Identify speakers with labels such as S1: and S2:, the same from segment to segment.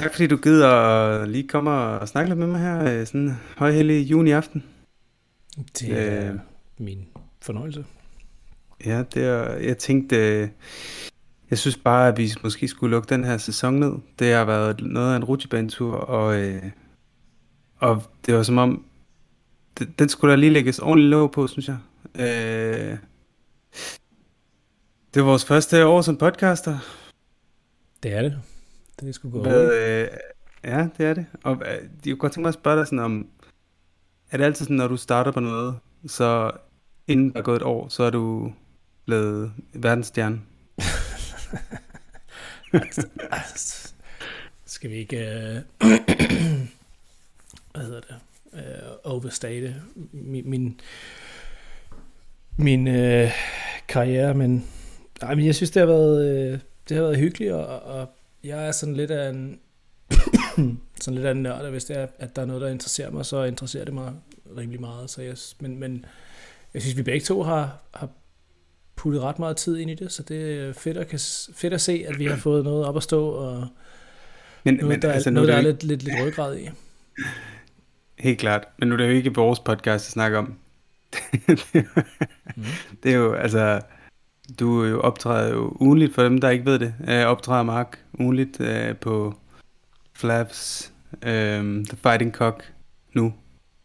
S1: Tak fordi du gider lige komme og snakke lidt med mig her øh, sådan en højhellig juni aften.
S2: Det er øh, min fornøjelse.
S1: Ja, det er, jeg tænkte, øh, jeg synes bare, at vi måske skulle lukke den her sæson ned. Det har været noget af en rutsjebanetur, og, øh, og det var som om, det, den skulle der lige lægges ordentligt låg på, synes jeg. Øh, det var vores første år som podcaster.
S2: Det er det. Det skulle gå
S1: Hvad, øh, Ja, det er det. Og øh, jeg kunne godt tænke mig at spørge dig sådan om, er det altid sådan, når du starter på noget, så inden der er gået et år, så er du blevet verdensstjerne?
S2: Skal vi ikke... Øh, hvad hedder det? Øh, overstate min, min, min øh, karriere, men, ej, men jeg synes, det har været, øh, det har været hyggeligt, og, og jeg er sådan lidt af en, sådan lidt af en nørd, og hvis det er, at der er noget, der interesserer mig, så interesserer det mig rimelig meget. Så jeg, men, men jeg synes, vi begge to har, har puttet ret meget tid ind i det, så det er fedt at, kan, fedt at se, at vi har fået noget op at stå, og men, noget, men, der, altså, noget, der er lidt, lidt, lidt rødgrad i.
S1: Helt klart, men nu er det jo ikke vores podcast at snakke om. mm. Det er jo, altså, du jo optræder jo ugenligt, for dem, der ikke ved det, øh, optræder Mark ugenligt øh, på Flaps, øh, The Fighting Cock nu.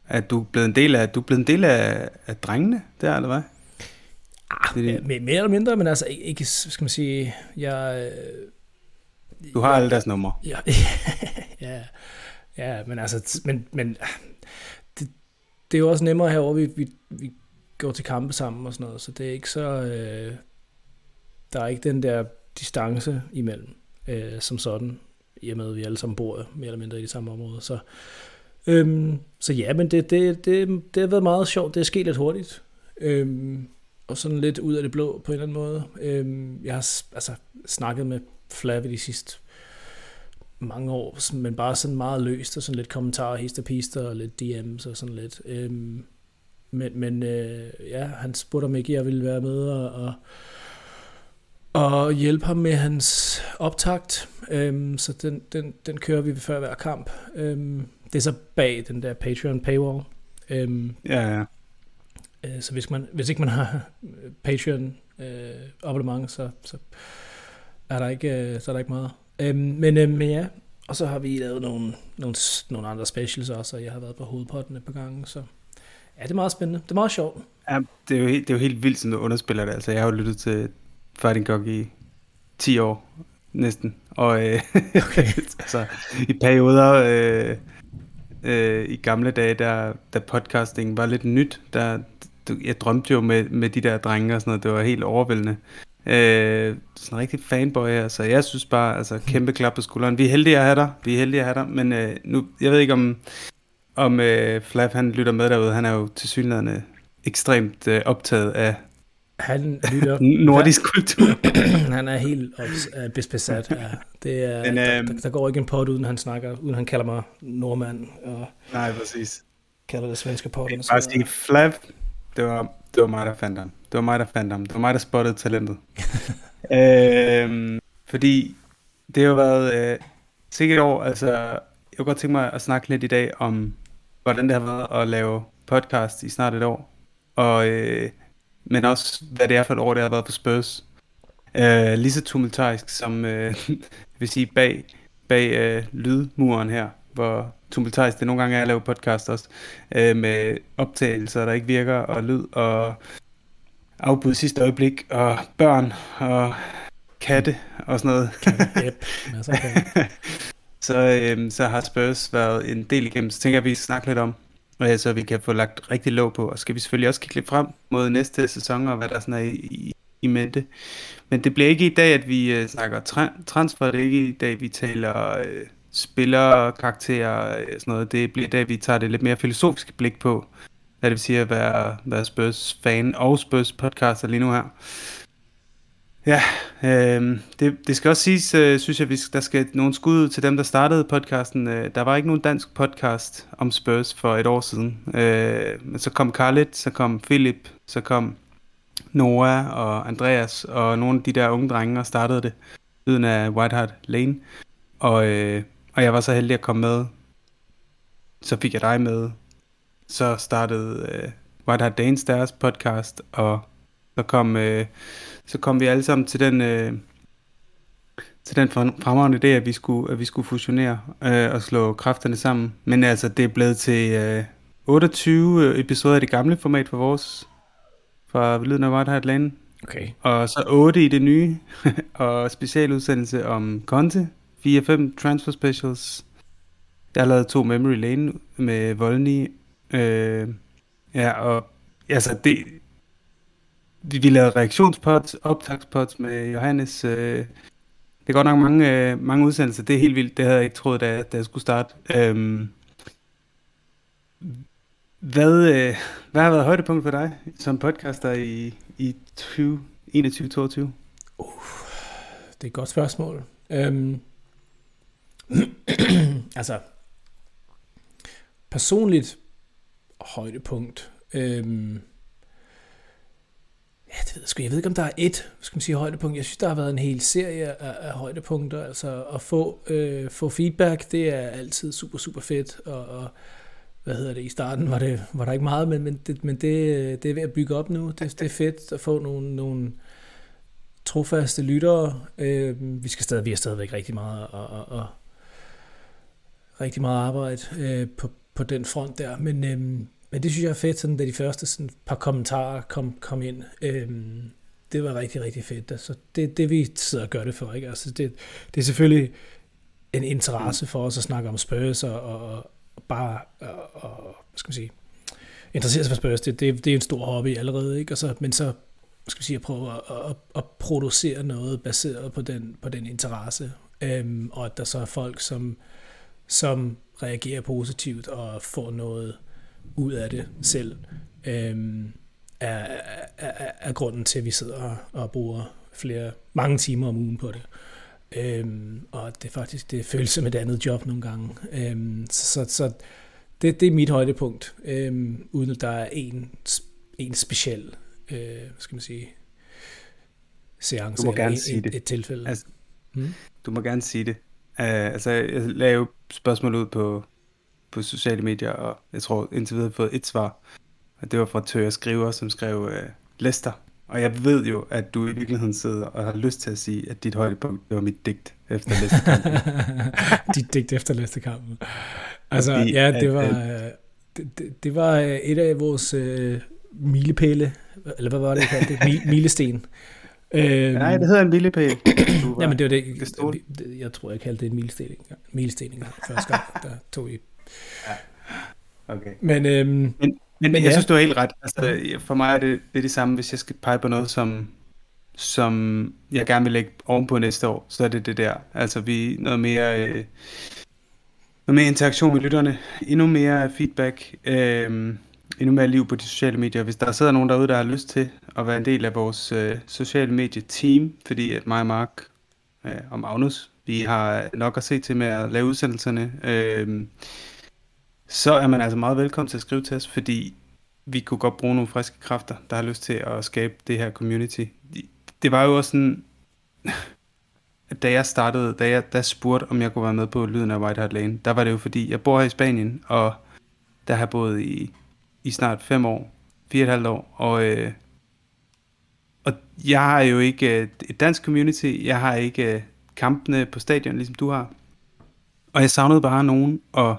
S1: Er du blevet en del af, du er blevet en del af, af drengene der, eller hvad?
S2: Ah, det, mere, mere eller mindre, men altså ikke, skal man sige, jeg...
S1: Du har jeg, alle deres numre.
S2: Ja, ja, ja, men altså, men, men det, det er jo også nemmere herover vi, vi, vi går til kampe sammen og sådan noget, så det er ikke så, øh, der er ikke den der distance imellem, øh, som sådan, i og med, at vi alle sammen bor mere eller mindre i det samme område, så, øhm, så ja, men det, det, det, det har været meget sjovt, det er sket lidt hurtigt, øhm, og sådan lidt ud af det blå på en eller anden måde. Øhm, jeg har altså, snakket med Flavi de sidste mange år, men bare sådan meget løst, og sådan lidt kommentarer, hister pister, og lidt DM's og sådan lidt. Øhm, men men øh, ja, han spurgte om ikke jeg ville være med og, og, og hjælpe ham med hans optakt. Øhm, så den, den, den kører vi før hver kamp. Øhm, det er så bag den der Patreon paywall. Øhm,
S1: ja, ja.
S2: Øh, så hvis, man, hvis ikke man har Patreon øh, abonnement, så, så, er der ikke, øh, så er der ikke meget. Øhm, men, øh, men ja, og så har vi lavet nogle, nogle, nogle andre specials også, og jeg har været på hovedpotten et par gange, så ja, det er meget spændende. Det er meget sjovt.
S1: Ja, det er jo helt, det er jo helt vildt, som du underspiller det. Altså, jeg har jo lyttet til Fighting Cock i 10 år, næsten. Og øh, okay. altså, i perioder, øh, øh, i gamle dage, der, da podcasting var lidt nyt, der, jeg drømte jo med, med de der drenge og sådan noget, det var helt overvældende. Øh, sådan en rigtig fanboy her, så jeg synes bare, altså kæmpe klap på skulderen. Vi er heldige at have dig, vi er heldige at have dig, men øh, nu, jeg ved ikke om, om øh, Flav han lytter med derude, han er jo til synligheden ekstremt øh, optaget af
S2: han lytter
S1: nordisk kultur.
S2: han er helt uh, besat. Ja. Det er, Men, øh, der, går ikke en pot, uden han snakker, uden han kalder mig nordmand. Og
S1: nej, præcis.
S2: Kalder det svenske pot.
S1: Jeg bare sige, Flav, det var, det var mig, der fandt ham. Det var mig, der fandt ham. Det var mig, der spottede talentet. øhm, fordi det har været øh, sikkert år, altså jeg kunne godt tænke mig at snakke lidt i dag om, hvordan det har været at lave podcast i snart et år. Og øh, men også hvad det er for et år, det har været på Spurs. Uh, lige så tumultarisk som, uh, vil sige, bag, bag uh, lydmuren her, hvor tumultarisk det nogle gange er at lave podcast også, uh, med optagelser, der ikke virker, og lyd, og afbud sidste øjeblik, og børn, og katte, og sådan noget.
S2: yep.
S1: så, øh, så har Spurs været en del igennem, så tænker jeg, at vi snakker lidt om, øh, så vi kan få lagt rigtig låg på. Og skal vi selvfølgelig også kigge lidt frem mod næste sæson, og hvad der sådan er i, i, i mente. Men det bliver ikke i dag, at vi øh, snakker tra- transfer. Det er ikke i dag, vi taler øh, spillere, karakterer, og sådan noget. Det bliver i dag, vi tager det lidt mere filosofiske blik på, hvad det vil sige at være, være Spurs fan og Spurs podcaster lige nu her. Ja, øh, det, det skal også siges, øh, synes jeg, vi, der skal nogle skud til dem, der startede podcasten. Øh, der var ikke nogen dansk podcast om Spurs for et år siden. Øh, men så kom Carlet, så kom Philip, så kom Noah og Andreas og nogle af de der unge drenge og startede det. lyden af White Hart Lane. Og, øh, og jeg var så heldig at komme med. Så fik jeg dig med. Så startede øh, White Hart Danes deres podcast, og så kom, øh, så kom vi alle sammen til den, øh, til den fremragende idé, at vi skulle, at vi skulle fusionere øh, og slå kræfterne sammen. Men altså, det er blevet til øh, 28 episoder af det gamle format for vores, fra Lyden af White Hart Lane.
S2: Okay.
S1: Og så 8 i det nye, og specialudsendelse om Conte, 4-5 transfer specials. Jeg har lavet to Memory Lane med Volny. Øh, ja, og altså det... Vi, vi lavede reaktionspods, optagspods med Johannes. Øh, det er godt nok mange, øh, mange udsendelser. Det er helt vildt. Det havde jeg ikke troet, da, da jeg skulle starte. Øh, hvad, øh, hvad har været højdepunkt for dig som podcaster i, i 2021-2022? Uh,
S2: det er et godt spørgsmål. Um, altså, personligt højdepunkt. Um, Ja, det ved jeg, sgu. jeg ved ikke, om der er et skal man sige, højdepunkt. Jeg synes, der har været en hel serie af, af højdepunkter. Altså at få, øh, få feedback, det er altid super, super fedt. Og, og hvad hedder det, i starten var, det, var der ikke meget, men, men, det, men det, det er ved at bygge op nu. Det, det er fedt at få nogle, nogle trofaste lyttere. Øh, vi skal stadig, vi har stadigvæk rigtig meget og, og, og rigtig meget arbejde øh, på, på den front der, men, øh, men det synes jeg er fedt, sådan, da de første sådan, par kommentarer kom, kom ind. Øhm, det var rigtig, rigtig fedt. Altså, det det, vi sidder og gør det for. Ikke? Altså, det, det er selvfølgelig en interesse for os at snakke om Spurs og, og, bare og, og, hvad skal man sige, interessere sig for Spurs, det, det, det er en stor hobby allerede, ikke? Og så, men så skal man sige, at prøve at, at, at producere noget baseret på den, på den interesse, øhm, og at der så er folk, som, som reagerer positivt og får noget ud af det selv, øhm, er, er, er grunden til, at vi sidder og, bruger flere, mange timer om ugen på det. Øhm, og det er faktisk, det føles som et andet job nogle gange. Øhm, så så det, det er mit højdepunkt, øhm, uden at der er en, en speciel, øh, skal man sige, seance
S1: du må gerne
S2: et,
S1: sige det.
S2: et tilfælde.
S1: Altså, hmm? Du må gerne sige det. Uh, altså, jeg lagde jo spørgsmål ud på, på sociale medier, og jeg tror indtil videre har fået et svar. Og det var fra Tøger Skriver, som skrev, uh, Lester, og jeg ved jo, at du i virkeligheden sidder og har lyst til at sige, at dit højdepunkt det var mit digt efter Læstekampen.
S2: dit digt efter Læstekampen. Altså, Fordi, ja, det var, at, det, det, det var øh, et af vores uh, milepæle, eller hvad var det, jeg det? Milesten.
S1: Øhm, Nej, det hedder en milepæl.
S2: Jamen, det var det. det jeg tror, jeg kaldte det en milesten. Milesten engang. Første gang, der tog I.
S1: Okay.
S2: Men, øhm,
S1: men men, men jeg ja. synes, du har helt ret. Altså, for mig er det, det er det samme, hvis jeg skal pege på noget, som, som jeg gerne vil lægge ovenpå næste år, så er det det der. Altså vi noget mere, øh, noget mere interaktion med lytterne, endnu mere feedback, øh, endnu mere liv på de sociale medier. Hvis der sidder nogen derude, der har lyst til at være en del af vores øh, sociale medie-team, fordi at mig og Mark øh, og Magnus, vi har nok at se til med at lave udsendelserne, øh, så er man altså meget velkommen til at skrive til os, fordi vi kunne godt bruge nogle friske kræfter, der har lyst til at skabe det her community. Det var jo også sådan, da jeg startede, da jeg, da spurgte, om jeg kunne være med på Lyden af White Hart Lane, der var det jo fordi, jeg bor her i Spanien, og der har jeg boet i, i snart fem år, fire og et halvt år, og, øh, og jeg har jo ikke øh, et dansk community, jeg har ikke øh, kampene på stadion, ligesom du har, og jeg savnede bare nogen at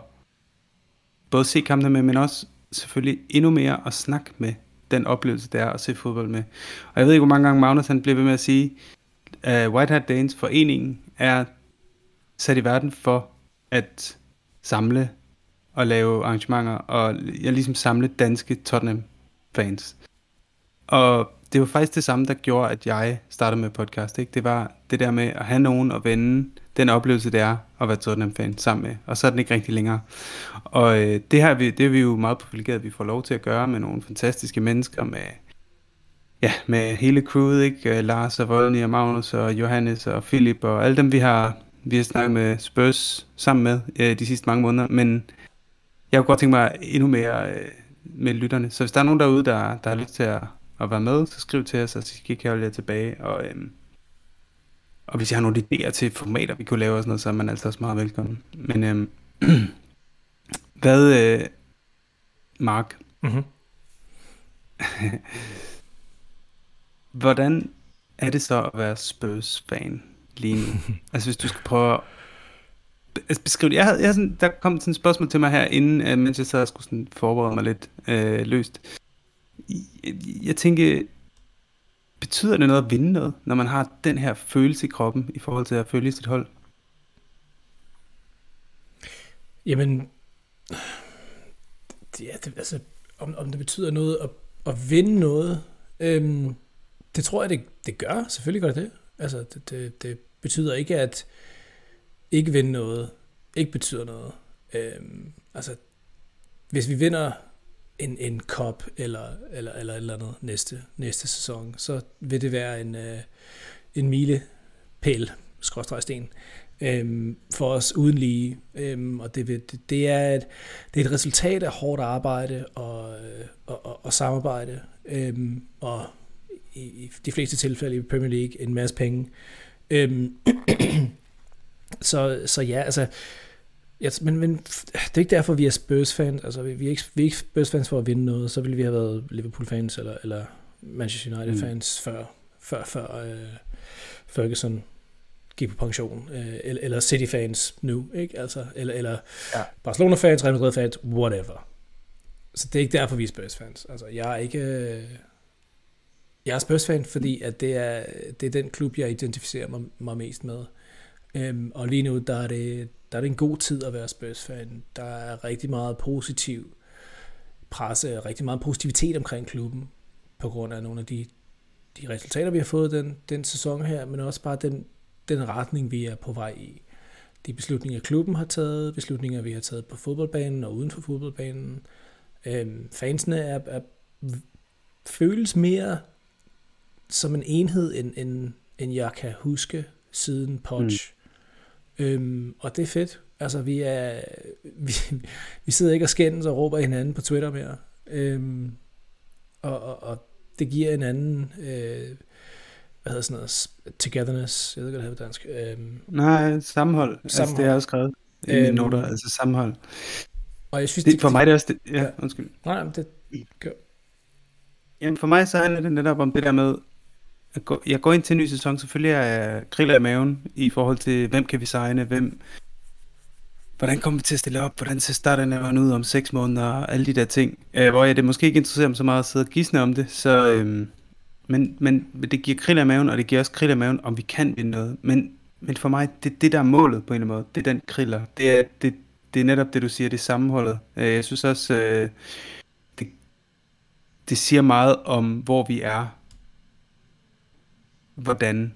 S1: både se kampene med, men også selvfølgelig endnu mere at snakke med den oplevelse, det er at se fodbold med. Og jeg ved ikke, hvor mange gange Magnus han bliver ved med at sige, at White Hat Danes foreningen er sat i verden for at samle og lave arrangementer, og jeg ligesom samle danske Tottenham-fans. Og det var faktisk det samme, der gjorde, at jeg startede med podcast. Ikke? Det var det der med at have nogen at vende den oplevelse, det er at være Tottenham-fan sammen med. Og så er den ikke rigtig længere. Og øh, det her vi, det er vi jo meget privilegeret, at vi får lov til at gøre med nogle fantastiske mennesker, med, ja, med hele crewet, ikke? Øh, Lars og Volny og Magnus og Johannes og Philip og alle dem, vi har, vi har snakket med Spurs sammen med øh, de sidste mange måneder. Men jeg kunne godt tænke mig endnu mere øh, med lytterne. Så hvis der er nogen derude, der, der har lyst til at, at være med, så skriv til os, og så kan I holde jer tilbage. Og, øh, og hvis jeg har nogle idéer til formater, vi kunne lave og sådan noget, så er man altså også meget velkommen. Men øhm, hvad, øh, Mark,
S2: Mm-hmm.
S1: hvordan er det så at være Spurs-fan lige nu? altså hvis du skal prøve at altså, beskrive det. Jeg havde, jeg havde sådan, der kom sådan et spørgsmål til mig her, inden, uh, mens jeg sad og skulle sådan forberede mig lidt øh, løst. Jeg, jeg tænker, betyder det noget at vinde noget, når man har den her følelse i kroppen, i forhold til at følge sit hold?
S2: Jamen, det, ja, det, altså, om, om det betyder noget at, at vinde noget, øhm, det tror jeg, det, det gør. Selvfølgelig gør det det. Altså, det, det, det betyder ikke, at ikke vinde noget, ikke betyder noget. Øhm, altså, hvis vi vinder en, en cup eller, eller, eller et eller andet næste, næste sæson, så vil det være en, øh, en milepæl, skråstregsten, øhm, for os uden lige. Øhm, og det, vil, det, det, er et, det er et resultat af hårdt arbejde og, øh, og, og, og samarbejde, øhm, og i, i de fleste tilfælde i Premier League en masse penge. Øhm, så, så ja, altså, ja, men, men det er ikke derfor, vi er Spurs-fans. Altså, vi, vi, er ikke, vi er ikke Spurs-fans for at vinde noget. Så ville vi have været Liverpool-fans eller, eller Manchester United-fans mm. før, før, før øh, Ferguson gik på pension. Øh, eller, eller City-fans nu, ikke? Altså, eller, eller ja. Barcelona-fans, Real Madrid-fans, whatever. Så det er ikke derfor, vi er Spurs-fans. Altså, jeg er ikke... Øh, jeg er Spurs-fan, fordi at det, er, det er den klub, jeg identificerer mig, mig mest med. Øhm, og lige nu, der er, det, der er det en god tid at være Spurs-fan. Der er rigtig meget positiv presse, rigtig meget positivitet omkring klubben, på grund af nogle af de, de resultater, vi har fået den, den sæson her, men også bare den, den retning, vi er på vej i. De beslutninger, klubben har taget, beslutninger, vi har taget på fodboldbanen og uden for fodboldbanen. Øhm, fansene er, er, føles mere som en enhed, end, end, end jeg kan huske siden Poch. Mm. Øhm, og det er fedt. Altså, vi er vi, vi sidder ikke og skændes og råber hinanden på Twitter mere. Øhm, og, og, og det giver en anden, øh, hvad hedder sådan noget, togetherness, jeg ved ikke, hvad det hedder på dansk. Øhm,
S1: Nej, sammenhold. sammenhold. Altså, det er også skrevet i øhm, mine noter, altså sammenhold.
S2: Og jeg synes,
S1: det, for mig det er også det, ja, ja. undskyld.
S2: Nej, men det gør.
S1: Jamen for mig så handler det netop om det der med, jeg går ind til en ny sæson, selvfølgelig er jeg griller i maven i forhold til, hvem kan vi signe, hvem, hvordan kommer vi til at stille op, hvordan ser starten ud om 6 måneder, og alle de der ting, øh, hvor jeg det måske ikke interesserer mig så meget at sidde og gisne om det, så, øh, men, men det giver krill af maven, og det giver også krill af maven, om vi kan vinde noget, men, men for mig, det det, der er målet på en eller anden måde, det er den kriller, det er, det, det er netop det, du siger, det er sammenholdet. Øh, jeg synes også, øh, det, det siger meget om, hvor vi er hvordan,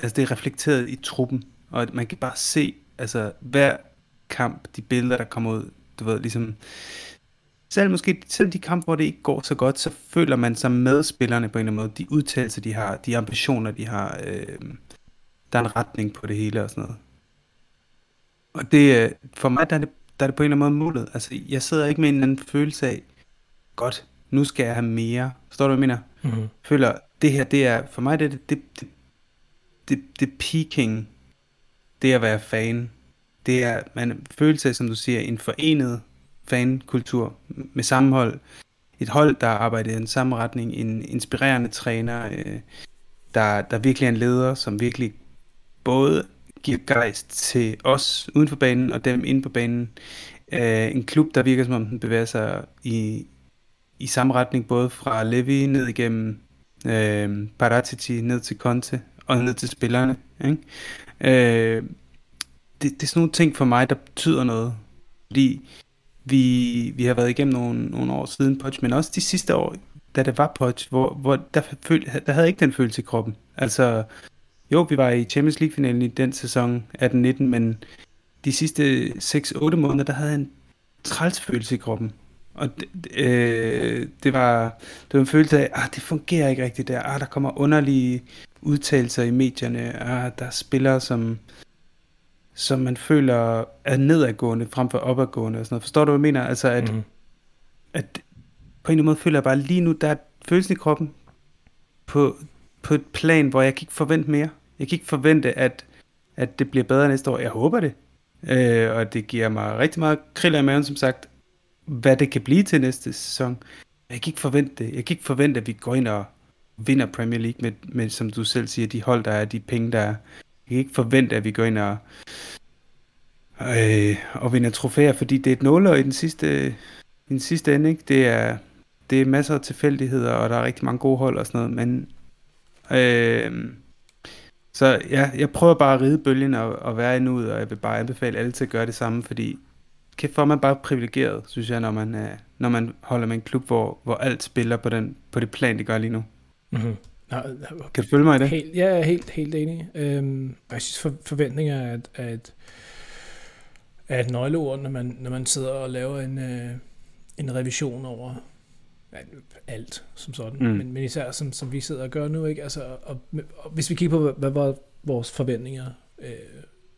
S1: altså det er reflekteret i truppen, og at man kan bare se, altså hver kamp, de billeder, der kommer ud, du ved, ligesom, selv måske selv de kampe, hvor det ikke går så godt, så føler man sig med spillerne på en eller anden måde. De udtalelser, de har, de ambitioner, de har, øh, der er en retning på det hele og sådan noget. Og det, øh, for mig, der er det, der er det på en eller anden måde målet. Altså, jeg sidder ikke med en eller anden følelse af, godt, nu skal jeg have mere. Forstår du, hvad jeg mener? Mm-hmm. Føler, det her, det er, for mig, det er det, det, det, det, det peaking, det at være fan. Det er, man føler sig, som du siger, en forenet fankultur med sammenhold. Et hold, der arbejder i den samme retning. En inspirerende træner, øh, der, der virkelig er en leder, som virkelig både giver gejst til os uden for banen og dem inde på banen. Øh, en klub, der virker som om den bevæger sig i, i samme retning, både fra Levi ned igennem øh, Paratici ned til Conte og ned til spillerne. Ikke? Øh, det, det er sådan nogle ting for mig, der betyder noget. Fordi vi, vi har været igennem nogle, nogle år siden Poch, men også de sidste år, da det var Poch, hvor, hvor der, følte, der havde ikke den følelse i kroppen. Altså, jo, vi var i Champions League-finalen i den sæson 18-19, men de sidste 6-8 måneder, der havde jeg en træls følelse i kroppen. Og det, øh, det, var, det var en følelse af, at ah, det fungerer ikke rigtigt der. Ah, der kommer underlige udtalelser i medierne. Ah, der er spillere, som, som man føler er nedadgående frem for opadgående. Og sådan noget. Forstår du, hvad jeg mener? Altså, at, mm. at på en eller anden måde føler jeg bare, lige nu, der er følelsen i kroppen på, på et plan, hvor jeg kan ikke forvente mere. Jeg Jeg kan ikke forvente, at, at det bliver bedre næste år. Jeg håber det. Øh, og det giver mig rigtig meget kriller i maven, som sagt, hvad det kan blive til næste sæson. Jeg kan ikke forvente det. Jeg kan ikke forvente, at vi går ind og vinder Premier League med, med som du selv siger, de hold, der er, de penge, der er. Jeg kan ikke forvente, at vi går ind og, øh, og vinder trofæer, fordi det er et nuller i den sidste, i den sidste ende. Ikke? Det, er, det er masser af tilfældigheder, og der er rigtig mange gode hold og sådan noget, men øh, så ja, jeg prøver bare at ride bølgen og, og være endnu ud, og jeg vil bare anbefale alle til at gøre det samme, fordi kæft for man bare privilegeret, synes jeg, når man, øh, når man holder med en klub, hvor, hvor alt spiller på, den, på det plan, det gør lige nu.
S2: Mm-hmm. Nå,
S1: kan du følge mig i det?
S2: Helt, ja, jeg er helt, helt enig. Øhm, jeg synes, for, forventninger er et, er et, er et nøgleord, når man, når man sidder og laver en, øh, en revision over alt som sådan, mm. men, men især som, som vi sidder og gør nu, ikke? Altså, og, og hvis vi kigger på, hvad var vores forventninger, øh,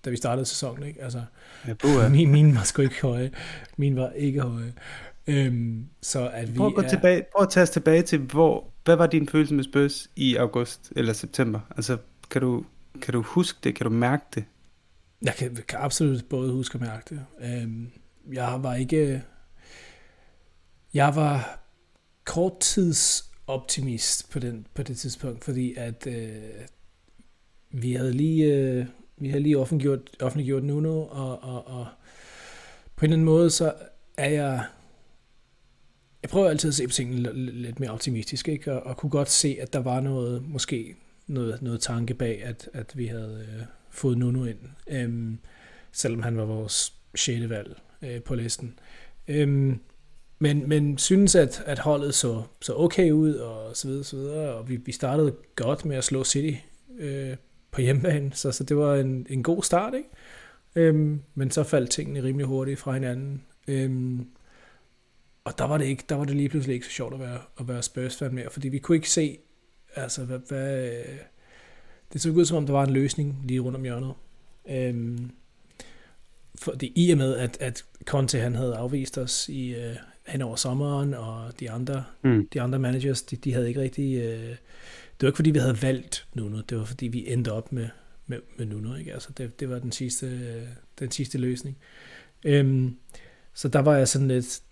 S2: da vi startede sæsonen, ikke? Altså, ja, min, min var sgu ikke høje, min var ikke høje. Øhm, så at vi
S1: prøv at, gå
S2: er...
S1: tilbage, prøv at tage os tilbage til, hvor, hvad var din følelse med Spurs i august eller september? Altså, kan du, kan du huske det? Kan du mærke det?
S2: Jeg kan, kan absolut både huske og mærke det. Øhm, jeg var ikke... Jeg var korttidsoptimist på, den, på det tidspunkt, fordi at øh, vi havde lige, øh, vi har lige offentliggjort, offentliggjort Nuno, og, og, og på en eller anden måde, så er jeg jeg prøver altid at se på tingene lidt mere optimistisk, ikke? Og, og kunne godt se, at der var noget, måske noget, noget tanke bag, at, at vi havde øh, fået Nuno ind, øhm, selvom han var vores 6. valg øh, på listen. Øhm, men, men synes, at, at holdet så, så okay ud, og så videre, så videre, og vi, vi startede godt med at slå City øh, på hjemmebane, så, så det var en, en god start, ikke? Øhm, men så faldt tingene rimelig hurtigt fra hinanden. Øhm, og der var det ikke, der var det lige pludselig ikke så sjovt at være, at være Spurs-fan mere, fordi vi kunne ikke se, altså hvad, hvad det så ud som om, der var en løsning lige rundt om hjørnet. Øhm, fordi i og med, at, at Conte han havde afvist os i, øh, hen over sommeren, og de andre, mm. de andre managers, de, de havde ikke rigtig... Øh, det var ikke fordi, vi havde valgt Nuno, det var fordi, vi endte op med, med, med Nuno. Ikke? Altså, det, det var den sidste, øh, den sidste løsning. Øhm, så der var jeg sådan lidt,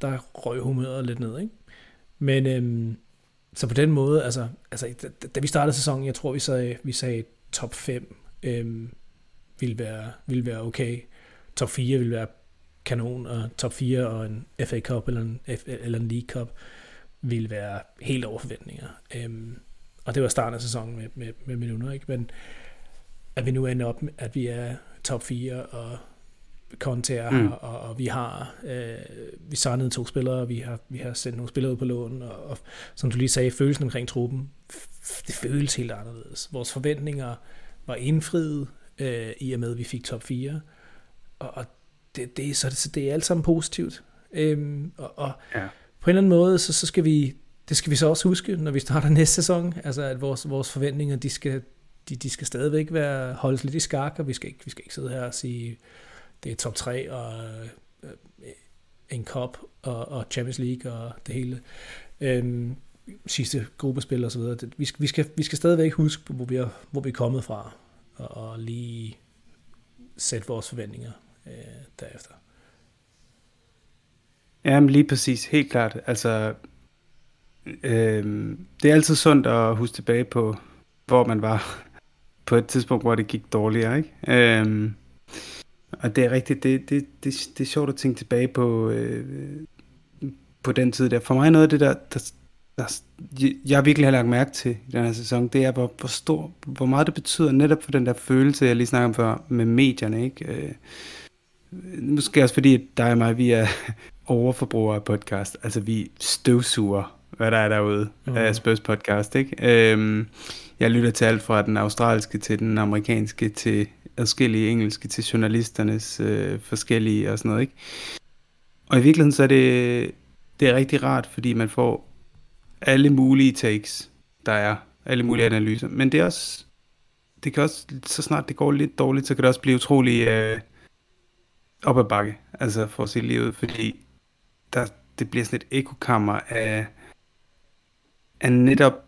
S2: der røg humøret lidt ned, ikke? Men øhm, så på den måde, altså, altså da, da vi startede sæsonen, jeg tror vi sagde, vi sagde top 5 øhm, ville, være, ville være okay. Top 4 ville være kanon, og top 4 og en FA Cup eller en, F, eller en League Cup ville være helt over forventninger. Øhm, og det var starten af sæsonen med, med, med minutter, ikke? Men at vi nu ender op med, at vi er top 4 og Conte er mm. og, og vi har øh, vi signede to spillere, og vi har, vi har sendt nogle spillere ud på lån, og, og som du lige sagde, følelsen omkring truppen, det føles helt anderledes. Vores forventninger var indfriet, øh, i og med, at vi fik top 4, og, og det, det, så, det, så det er alt sammen positivt. Øhm, og, og ja. på en eller anden måde, så, så skal vi, det skal vi så også huske, når vi starter næste sæson, altså at vores, vores forventninger, de skal, de, de skal stadigvæk være holdt lidt i skak, og vi skal ikke, vi skal ikke sidde her og sige, det er top 3 og øh, en cup og, og Champions League og det hele. Øhm, sidste gruppespil og så videre. Vi skal, vi, skal, vi skal stadigvæk huske, hvor vi er, hvor vi er kommet fra, og, og lige sætte vores forventninger øh, derefter.
S1: Jamen lige præcis, helt klart. Altså, øh, det er altid sundt at huske tilbage på, hvor man var på et tidspunkt, hvor det gik dårligere, ikke? Øh, og det er rigtigt, det, det, det, det er sjovt at tænke tilbage på, øh, på den tid der. For mig noget af det, der, der, der jeg virkelig har lagt mærke til i den her sæson, det er, hvor, hvor, stor, hvor meget det betyder netop for den der følelse, jeg lige snakkede om før, med medierne, ikke? Øh, måske også fordi, at dig og mig, vi er overforbrugere af podcast. Altså, vi støvsuger, hvad der er derude mm. af Spurs podcast, ikke? Øhm, jeg lytter til alt fra den australske til den amerikanske til adskillige engelske til journalisternes øh, forskellige og sådan noget, ikke? Og i virkeligheden så er det, det er rigtig rart, fordi man får alle mulige takes, der er, alle mulige analyser. Men det er også, det kan også, så snart det går lidt dårligt, så kan det også blive utrolig øh, op ad bakke, altså for at se livet, fordi der, det bliver sådan et ekokammer af, af netop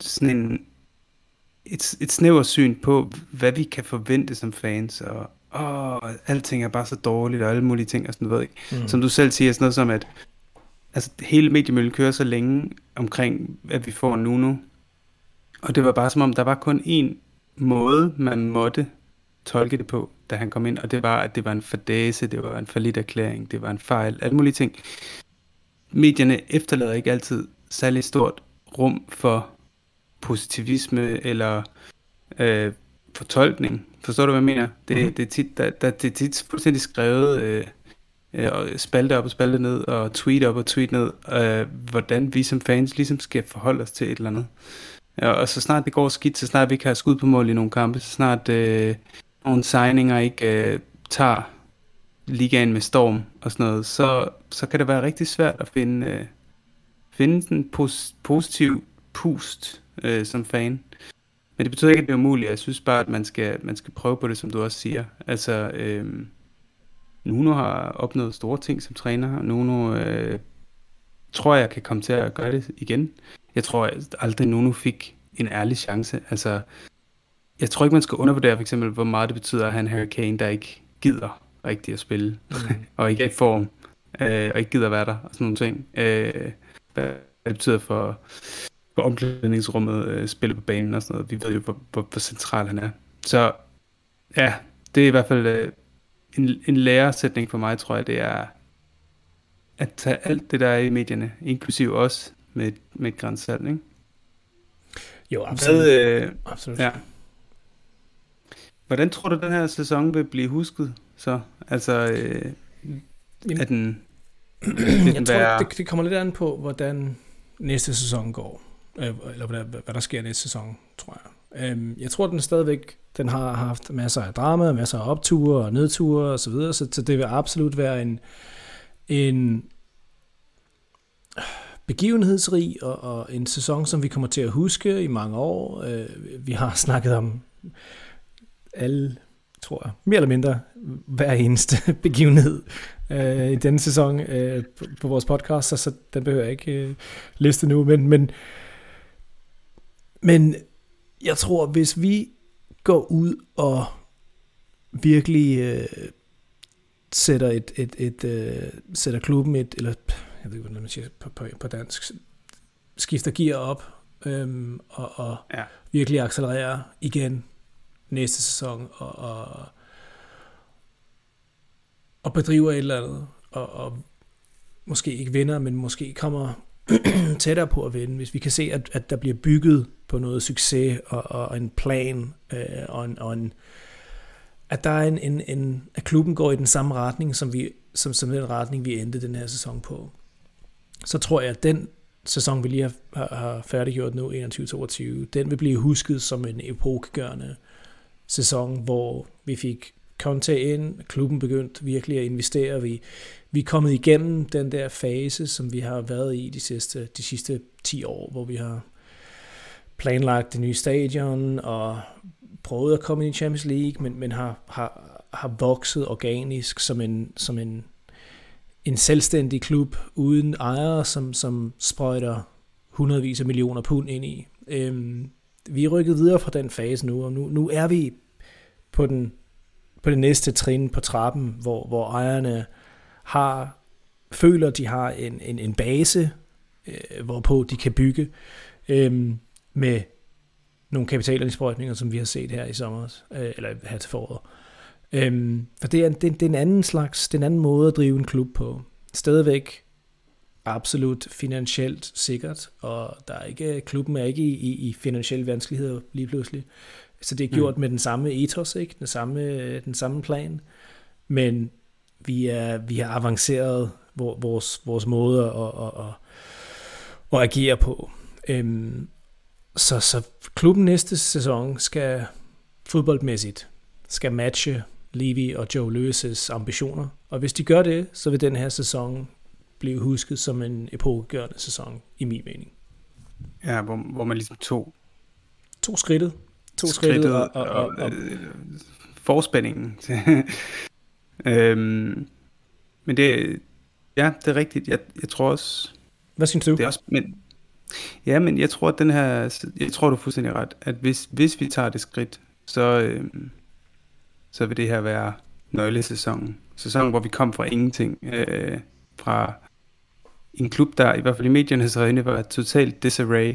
S1: sådan en et, et snævert syn på, hvad vi kan forvente som fans, og åh, alting er bare så dårligt, og alle mulige ting, og sådan noget, ikke? Mm. Som du selv siger, sådan noget som, at altså, hele mediemøllen kører så længe omkring, at vi får Nuno, og det var bare som om, der var kun én måde, man måtte tolke det på, da han kom ind, og det var, at det var en fadase, det var en forlidt erklæring, det var en fejl, alle mulige ting. Medierne efterlader ikke altid særlig stort rum for positivisme eller øh, fortolkning. Forstår du, hvad jeg mener? Det, mm-hmm. det, er, tit, der, der, det er tit fuldstændig skrevet øh, øh, spalte op og spalte ned, og tweet op og tweet ned, øh, hvordan vi som fans ligesom skal forholde os til et eller andet. Ja, og så snart det går skidt, så snart vi kan have skud på mål i nogle kampe, så snart øh, nogle signinger ikke øh, tager ligaen med storm og sådan noget, så, så kan det være rigtig svært at finde, øh, finde en pos- positiv pust øh, som fan. Men det betyder ikke, at det er umuligt. Jeg synes bare, at man skal, man skal prøve på det, som du også siger. Altså, øh, Nuno har opnået store ting som træner, og Nuno øh, tror jeg kan komme til at gøre det igen. Jeg tror at aldrig Nuno fik en ærlig chance. Altså, jeg tror ikke, man skal undervurdere for eksempel, hvor meget det betyder at have en Harry Kane, der ikke gider rigtigt at spille, mm. og ikke er i form, øh, og ikke gider være der, og sådan nogle ting. Øh, hvad det betyder for, for omklædningsrummet, øh, spille på banen og sådan noget. Vi ved jo, hvor, hvor, hvor central han er. Så ja, det er i hvert fald øh, en, en læresætning for mig, tror jeg, det er at tage alt det, der er i medierne, inklusiv os, med, med et grænsalt, ikke?
S2: Jo, absolut. Hvad, øh,
S1: absolut. Ja. Hvordan tror du, den her sæson vil blive husket så? Altså, øh, er den...
S2: jeg tror, være... det, det kommer lidt an på, hvordan næste sæson går. Øh, eller hvad, hvad der sker næste sæson, tror jeg. Øhm, jeg tror, den stadigvæk den har haft masser af drama, masser af opture og nedture og så videre, så, så det vil absolut være en, en begivenhedsrig og, og en sæson, som vi kommer til at huske i mange år. Øh, vi har snakket om alle, tror jeg, mere eller mindre hver eneste begivenhed øh, i denne sæson øh, på, på vores podcast, så, så den behøver jeg ikke øh, liste nu, men, men, men jeg tror, hvis vi går ud og virkelig øh, sætter et, et, et, øh, sætter klubben et, eller jeg ved ikke, hvordan man siger på, på, på dansk, skifter gear op, øhm, og, og ja. virkelig accelererer igen næste sæson, og, og, og bedriver et eller andet, og, og måske ikke vinder, men måske kommer tættere på at vinde, hvis vi kan se, at, at der bliver bygget på noget succes, og, og en plan, øh, og, en, og en, at der er en, en, en, at klubben går i den samme retning, som, vi, som, som den retning, vi endte den her sæson på så tror jeg, at den sæson, vi lige har, har færdiggjort nu, 21-22, den vil blive husket som en epokegørende sæson, hvor vi fik Conte ind, klubben begyndte virkelig at investere, vi, vi er kommet igennem den der fase, som vi har været i de sidste, de sidste 10 år, hvor vi har planlagt det nye stadion og prøvet at komme ind i Champions League, men, men har, har, har vokset organisk som en, som en en selvstændig klub uden ejere, som, som sprøjter hundredvis af millioner pund ind i. Øhm, vi er rykket videre fra den fase nu, og nu, nu er vi på den på det næste trin på trappen, hvor, hvor ejerne har føler, de har en, en, en base, øh, hvorpå de kan bygge øh, med nogle kapitalindsprøjtninger, som vi har set her i sommer, øh, eller her til foråret. Øh, for det er, det, det er en anden slags, den anden måde at drive en klub på. Stadigvæk absolut finansielt sikkert, og der er ikke, klubben er ikke i, i, i finansielle vanskeligheder lige pludselig. Så det er gjort mm. med den samme ethos, ikke? Den, samme, den samme plan, men vi er, vi har avanceret vores, vores måde at, at, at, at agere på. Øhm, så, så klubben næste sæson skal fodboldmæssigt skal matche Levy og Joe Lewis' ambitioner. Og hvis de gør det, så vil den her sæson blive husket som en epokegørende sæson, i min mening.
S1: Ja, hvor, hvor man ligesom tog...
S2: To skridtet. To skridtet, skridtet og, og, og, og, og
S1: øh, forspændingen. øhm, men det, ja, det er rigtigt. Jeg, jeg tror også...
S2: Hvad synes du?
S1: Det er også, men Ja, men jeg tror, at den her, jeg tror, du er fuldstændig ret, at hvis, hvis vi tager det skridt, så, øh, så vil det her være nøglesæsonen. Sæsonen, hvor vi kom fra ingenting, øh, fra en klub, der i hvert fald i mediernes øjne var totalt disarray.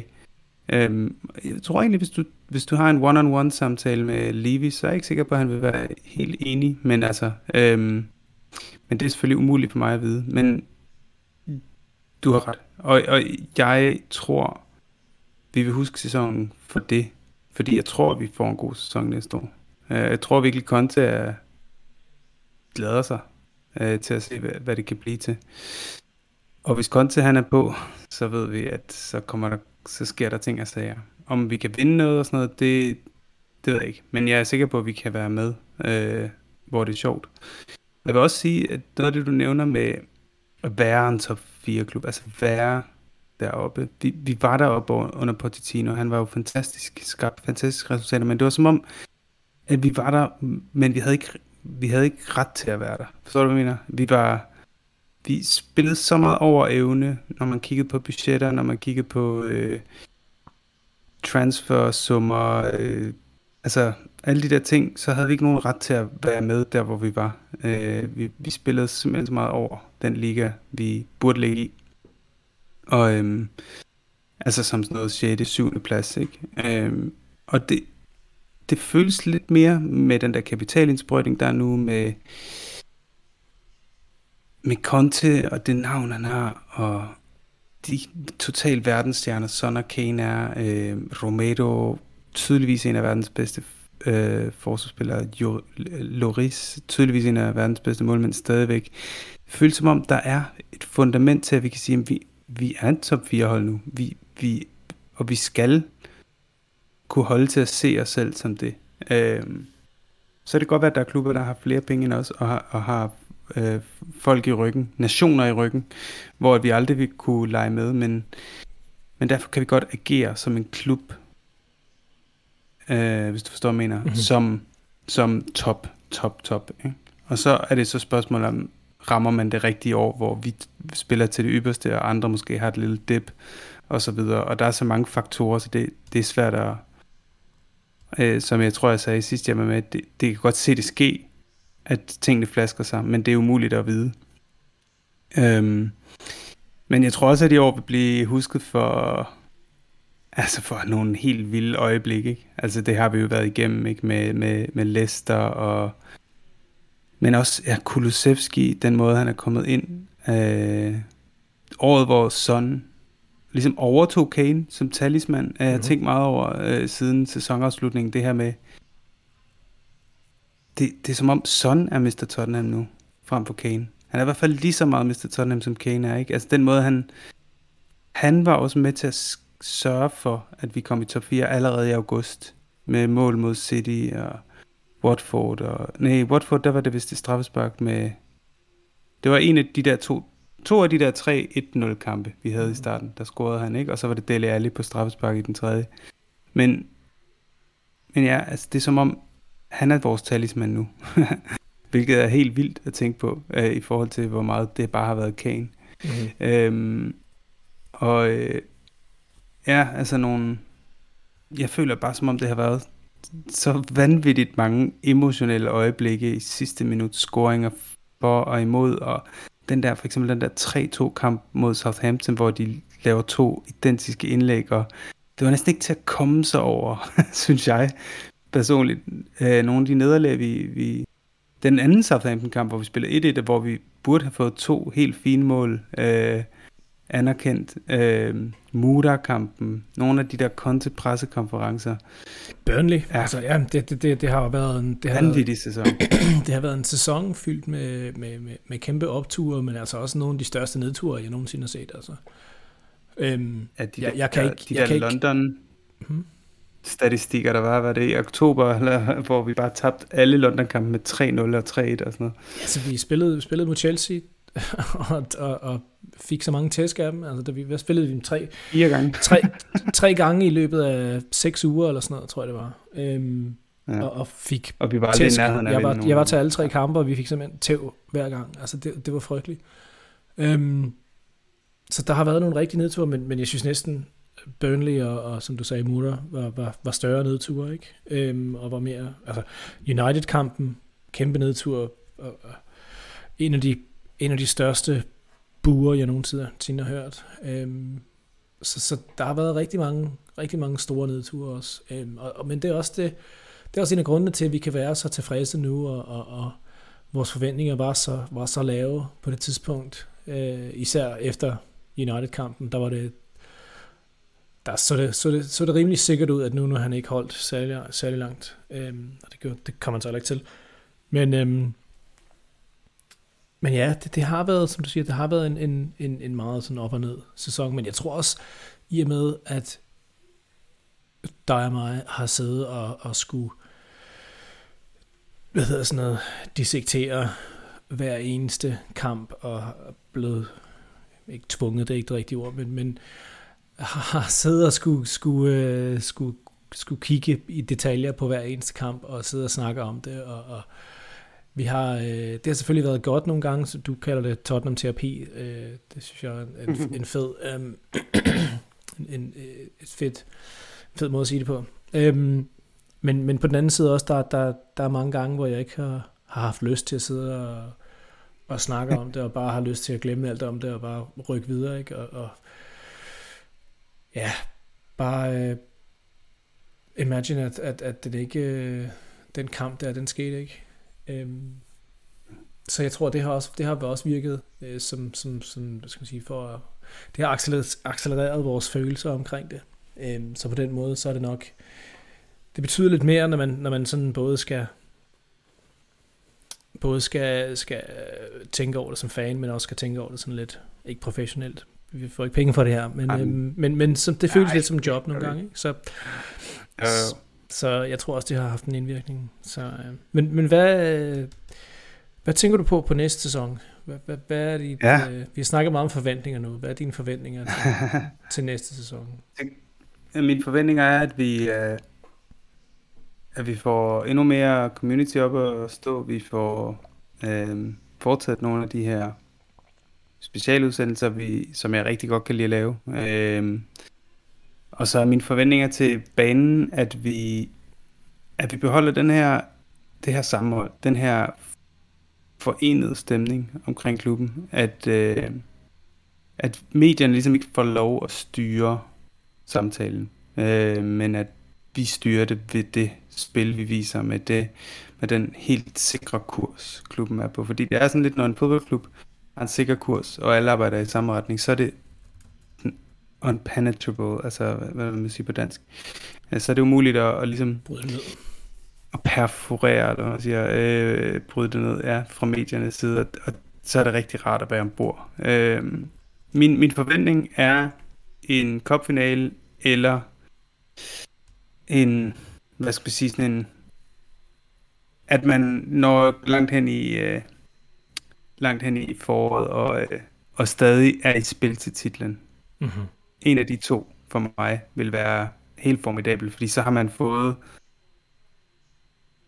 S1: Øhm, jeg tror egentlig, hvis du, hvis du har en one-on-one samtale med Levi, så er jeg ikke sikker på, at han vil være helt enig. Men altså, øhm, men det er selvfølgelig umuligt for mig at vide. Men du har ret. Og, og jeg tror, vi vil huske sæsonen for det. Fordi jeg tror, vi får en god sæson næste år. Øh, jeg tror virkelig, Conte er, glæder sig øh, til at se, hvad, hvad det kan blive til. Og hvis Conte han er på, så ved vi, at så, kommer der, så sker der ting og sager. Om vi kan vinde noget og sådan noget, det, det ved jeg ikke. Men jeg er sikker på, at vi kan være med, øh, hvor det er sjovt. Jeg vil også sige, at noget af det, du nævner med at være en top 4 klub, altså være deroppe. Vi, vi var deroppe under Pochettino, han var jo fantastisk, skabte fantastiske resultater, men det var som om, at vi var der, men vi havde ikke, vi havde ikke ret til at være der. Forstår du, hvad jeg mener? Vi var, vi spillede så meget over evne, når man kiggede på budgetter, når man kiggede på øh, transfersummer, øh, altså alle de der ting, så havde vi ikke nogen ret til at være med der, hvor vi var. Øh, vi, vi spillede simpelthen så meget over den liga, vi burde ligge i. Og øhm, altså som sådan noget 6. 7. plads, ikke? Øhm, og det, det føles lidt mere med den der kapitalindsprøjtning, der er nu med med Conte og det navn, han har, og de totalt verdensstjerner, Son og Kane er, øh, Romero, tydeligvis en af verdens bedste øh, forsvarsspillere, Loris, tydeligvis en af verdens bedste målmænd stadigvæk. Det føles som om, der er et fundament til, at vi kan sige, at vi, vi er en top 4 hold nu, vi, vi, og vi skal kunne holde til at se os selv som det. Øh, så det det godt være, at der er klubber, der har flere penge end os, og har, og har øh, folk i ryggen, nationer i ryggen, hvor vi aldrig vil kunne lege med, men, men derfor kan vi godt agere som en klub, øh, hvis du forstår, hvad jeg mener, mm-hmm. som, som top, top, top. Ikke? Og så er det så spørgsmål om, rammer man det rigtige år, hvor vi spiller til det ypperste, og andre måske har et lille dip, og så videre. Og der er så mange faktorer, så det, det er svært at, øh, som jeg tror, jeg sagde sidst, jeg var med, det, det kan godt se det ske, at tingene flasker sig, men det er umuligt at vide. Øhm, men jeg tror også, at i år vil blive husket for, altså for nogle helt vilde øjeblikke. Ikke? Altså det har vi jo været igennem ikke? Med, med, med Leicester og men også ja, Kulusevski, den måde han er kommet ind. Øh, året, hvor Son ligesom overtog Kane som talisman, mm-hmm. jeg mhm. tænkt meget over øh, siden sæsonafslutningen, det her med, det, det er som om Son er Mr. Tottenham nu, frem for Kane. Han er i hvert fald lige så meget Mr. Tottenham, som Kane er, ikke? Altså den måde, han, han var også med til at sørge for, at vi kom i top 4 allerede i august, med mål mod City og Watford. Og, nej, Watford, der var det vist det straffespark med... Det var en af de der to, to af de der tre 1-0 kampe, vi havde i starten. Der scorede han, ikke? Og så var det Dele Alli på straffespark i den tredje. Men, men ja, altså det er som om, han er vores talisman nu. Hvilket er helt vildt at tænke på, øh, i forhold til, hvor meget det bare har været Kane. Mm-hmm. Øhm, og øh, ja, altså nogle... Jeg føler bare, som om det har været så vanvittigt mange emotionelle øjeblikke i sidste minut scoringer for og imod, og den der, for eksempel den der 3-2 kamp mod Southampton, hvor de laver to identiske indlæg, og det var næsten ikke til at komme sig over, synes jeg personligt. Øh, nogle af de nederlag, vi, vi... Den anden Southampton-kamp, hvor vi spillede 1-1, hvor vi burde have fået to helt fine mål, øh, anerkendt. Øh, Muda-kampen, nogle af de der Conte-pressekonferencer.
S2: Burnley, ja. altså ja, det, det, det, det har været en... Det har
S1: været, sæson.
S2: det har været en sæson fyldt med, med, med, med kæmpe opture, men altså også nogle af de største nedture, jeg nogensinde har set. Altså. Øhm,
S1: ja, de jeg, jeg kan ikke... De jeg der kan London... Ikke, hmm? Statistikker, der var, var det i oktober, eller, hvor vi bare tabte alle London-kampe med 3-0 og 3-1 og sådan noget.
S2: Ja, så vi spillede, spillede mod Chelsea, og, og, og fik så mange tæsk af dem. Altså, da vi, hvad spillede vi dem? Tre,
S1: Fire gange.
S2: tre, tre gange i løbet af seks uger, eller sådan noget, tror jeg det var. Øhm, ja. og, og fik
S1: og vi var tæsk.
S2: Nærheden jeg, var, jeg var til alle tre kampe, og vi fik simpelthen tæv hver gang. Altså, det, det var frygteligt. Øhm, så der har været nogle rigtige nedture, men, men jeg synes næsten, Burnley og, og som du sagde, Mura var, var, var større nedture, ikke? Øhm, og var mere, altså United-kampen, kæmpe nedtur, og, og en af de, en af de største buer, jeg nogensinde har hørt. Øhm, så, så der har været rigtig mange, rigtig mange store nedture også. Øhm, og, og, men det er også det, det er også en af grundene til, at vi kan være så tilfredse nu, og, og, og vores forventninger var så, var så lave på det tidspunkt. Øh, især efter United-kampen, der var det der så det, så, det, så det rimelig sikkert ud, at nu, nu han ikke holdt særlig, særlig langt. Øhm, og det, gjorde, det kommer han så heller ikke til. Men, øhm, men ja, det, det, har været, som du siger, det har været en, en, en, en meget sådan op og ned sæson. Men jeg tror også, i og med, at dig og mig har siddet og, og skulle hvad hedder sådan noget, dissektere hver eneste kamp og blevet, ikke tvunget, det er ikke det rigtige ord, men, men har siddet og skulle, skulle, øh, skulle, skulle kigge i detaljer på hver eneste kamp og sidde og snakke om det. Og, og vi har, øh, det har selvfølgelig været godt nogle gange, så du kalder det Tottenham-terapi. Øh, det synes jeg er en, en, en fed, øh, en, en, et fedt, fed måde at sige det på. Øh, men, men på den anden side også, der, der, der er mange gange, hvor jeg ikke har, har haft lyst til at sidde og, og snakke om det, og bare har lyst til at glemme alt om det, og bare rykke videre, ikke? Og, og ja, bare øh, imagine, at, at, at det ikke, øh, den kamp der, den skete ikke. Øhm, så jeg tror, det har også, det har også virket øh, som, som, som, hvad skal man sige, for det har accelereret, accelereret vores følelser omkring det. Øhm, så på den måde, så er det nok, det betyder lidt mere, når man, når man sådan både skal både skal, skal tænke over det som fan, men også skal tænke over det sådan lidt, ikke professionelt, vi får ikke penge for det her, men, um, øhm, men, men så, det føles Ej, lidt som job nogle gange. Ikke? Så, uh. så, så jeg tror også, det har haft en indvirkning. Så, øh, men, men hvad, hvad tænker du på på næste sæson? Hvad, hvad, hvad er dit, ja. øh, vi har snakket meget om forventninger nu. Hvad er dine forventninger til, til næste sæson?
S1: Mine forventninger er, at vi, øh, at vi får endnu mere community op at stå. Vi får øh, fortsat nogle af de her specialudsendelser, vi, som jeg rigtig godt kan lide at lave. Øh, og så er mine forventninger til banen, at vi, at vi beholder den her, det her sammenhold, den her forenede stemning omkring klubben, at, øh, at medierne ligesom ikke får lov at styre samtalen, øh, men at vi styrer det ved det spil, vi viser med det, med den helt sikre kurs, klubben er på. Fordi det er sådan lidt, når en fodboldklub har en sikker kurs, og alle arbejder i samme retning, så er det unpenetrable, altså hvad man sige på dansk. Så er det umuligt at, at ligesom...
S2: Bryde ned.
S1: At perforere, eller man siger, øh, bryde det ned, ja, fra mediernes side, og, og så er det rigtig rart at være ombord. Øh, min, min forventning er en cupfinale, eller en, hvad skal vi sige, sådan en, at man når langt hen i, øh, langt hen i foråret, og, øh, og stadig er i spil til titlen. Mm-hmm. En af de to for mig vil være helt formidabel, fordi så har man fået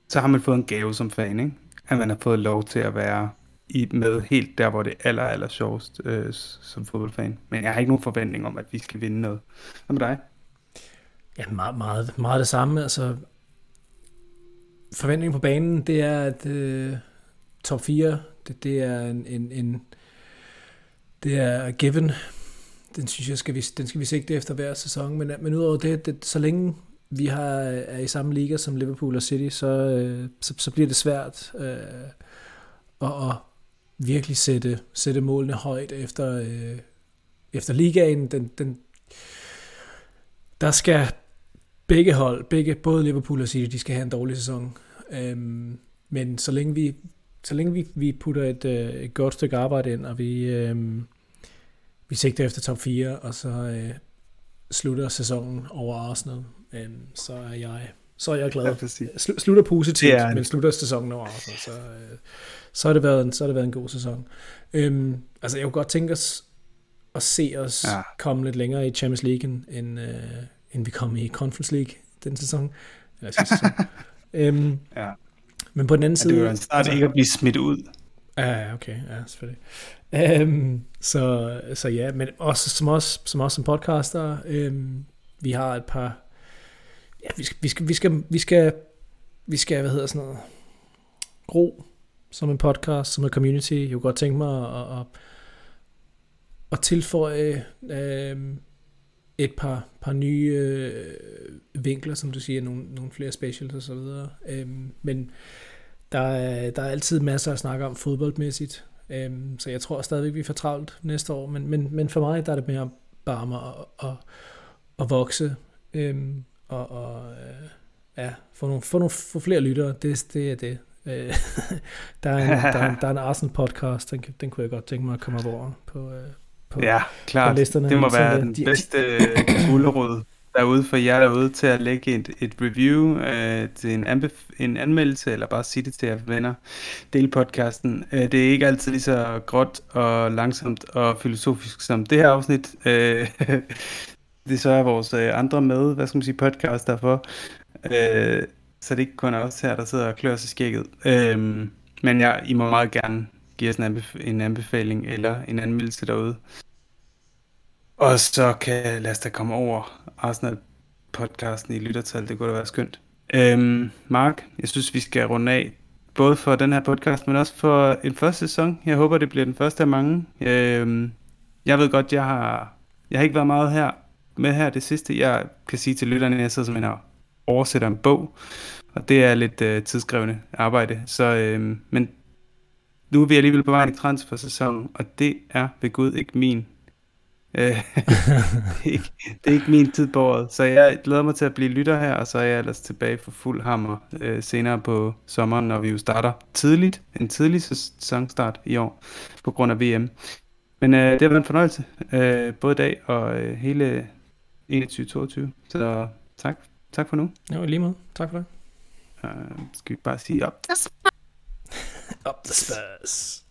S1: så har man fået en gave som fan, ikke? At man har fået lov til at være i, med helt der, hvor det er aller, aller sjovest øh, som fodboldfan. Men jeg har ikke nogen forventning om, at vi skal vinde noget. Hvad med dig?
S2: Ja, meget, meget, meget det samme. Altså, forventningen på banen, det er, at øh, top 4, det, det er en, en, en det er given. Den synes jeg, skal vi, den skal vi sigte efter hver sæson. Men, men udover det, det, så længe vi har, er i samme liga som Liverpool og City, så, øh, så, så bliver det svært øh, at, at virkelig sætte, sætte målene højt efter, øh, efter ligaen. Den, den, der skal begge hold, begge, både Liverpool og City, de skal have en dårlig sæson. Øhm, men så længe vi, så længe vi, vi putter et, øh, et godt stykke arbejde ind, og vi, øhm, vi sigter efter top 4, og så øh, slutter sæsonen over Arsenal, øhm, så er jeg så er jeg glad. Ja, slutter positivt, en... men slutter sæsonen over Arsenal, så, øh, så, har det været en, så har det været en god sæson. Øhm, altså, jeg kunne godt tænke os at se os ja. komme lidt længere i Champions League, end, øh, end vi kom i Conference League den sæson. Eller sæson. øhm, ja. Men på den anden side...
S1: Ja, det er jo snart altså, ikke at blive smidt ud.
S2: Ja, okay, ja, selvfølgelig. Um, så, så ja, men også som os, som, os som podcaster, um, vi har et par, ja, vi skal, vi skal, vi skal, vi skal, vi skal hvad hedder sådan noget, gro som en podcast, som en community. Jeg kunne godt tænke mig at, at, at tilføje um, et par, par nye øh, vinkler, som du siger, nogle, nogle flere specials og så videre. Øhm, men der er, der er altid masser at snakke om fodboldmæssigt, øhm, så jeg tror stadigvæk, vi får travlt næste år, men, men, men for mig der er det mere bare mig at, at, at vokse, øhm, og, og øh, ja, få, nogle, få, nogle, få flere lyttere, det, det er det. Øh, der, er en, der, er en, der er en Arsenal podcast, den, den kunne jeg godt tænke mig at komme over på, øh, på,
S1: ja, klart. på listerne. Det må være den de, bedste gulerod derude for jer derude til at lægge et, et review øh, til en, anbef- en anmeldelse, eller bare sige det til jeres venner. Del podcasten. Øh, det er ikke altid lige så gråt og langsomt og filosofisk som det her afsnit. Øh, det så er vores øh, andre med, hvad skal man sige, podcast derfor. Øh, så det er ikke kun os her, der sidder og klør sig skægget. Øh, men ja, I må meget gerne give os en, anbef- en anbefaling eller en anmeldelse derude. Og så kan lad os da komme over Arsenal-podcasten i lyttertal. Det kunne da være skønt. Øhm, Mark, jeg synes, vi skal runde af. Både for den her podcast, men også for en første sæson. Jeg håber, det bliver den første af mange. Øhm, jeg ved godt, jeg har, jeg har ikke været meget her med her det sidste. Jeg kan sige til lytterne, at jeg sidder simpelthen og oversætter en bog. Og det er lidt øh, tidskrævende arbejde. Så, øhm, men nu er vi alligevel på vej i transfer-sæsonen, og det er ved Gud ikke min Øh, det, er ikke, det er ikke min tid på året, så jeg glæder mig til at blive lytter her, og så er jeg ellers tilbage for fuld hammer øh, senere på sommeren, når vi jo starter tidligt, en tidlig sæsonstart i år, på grund af VM. Men øh, det har været en fornøjelse, øh, både i dag og øh, hele 21-22, så tak, tak for nu.
S2: Ja, lige måde. Tak for det.
S1: Uh, skal vi bare sige op.
S2: Up the Spurs.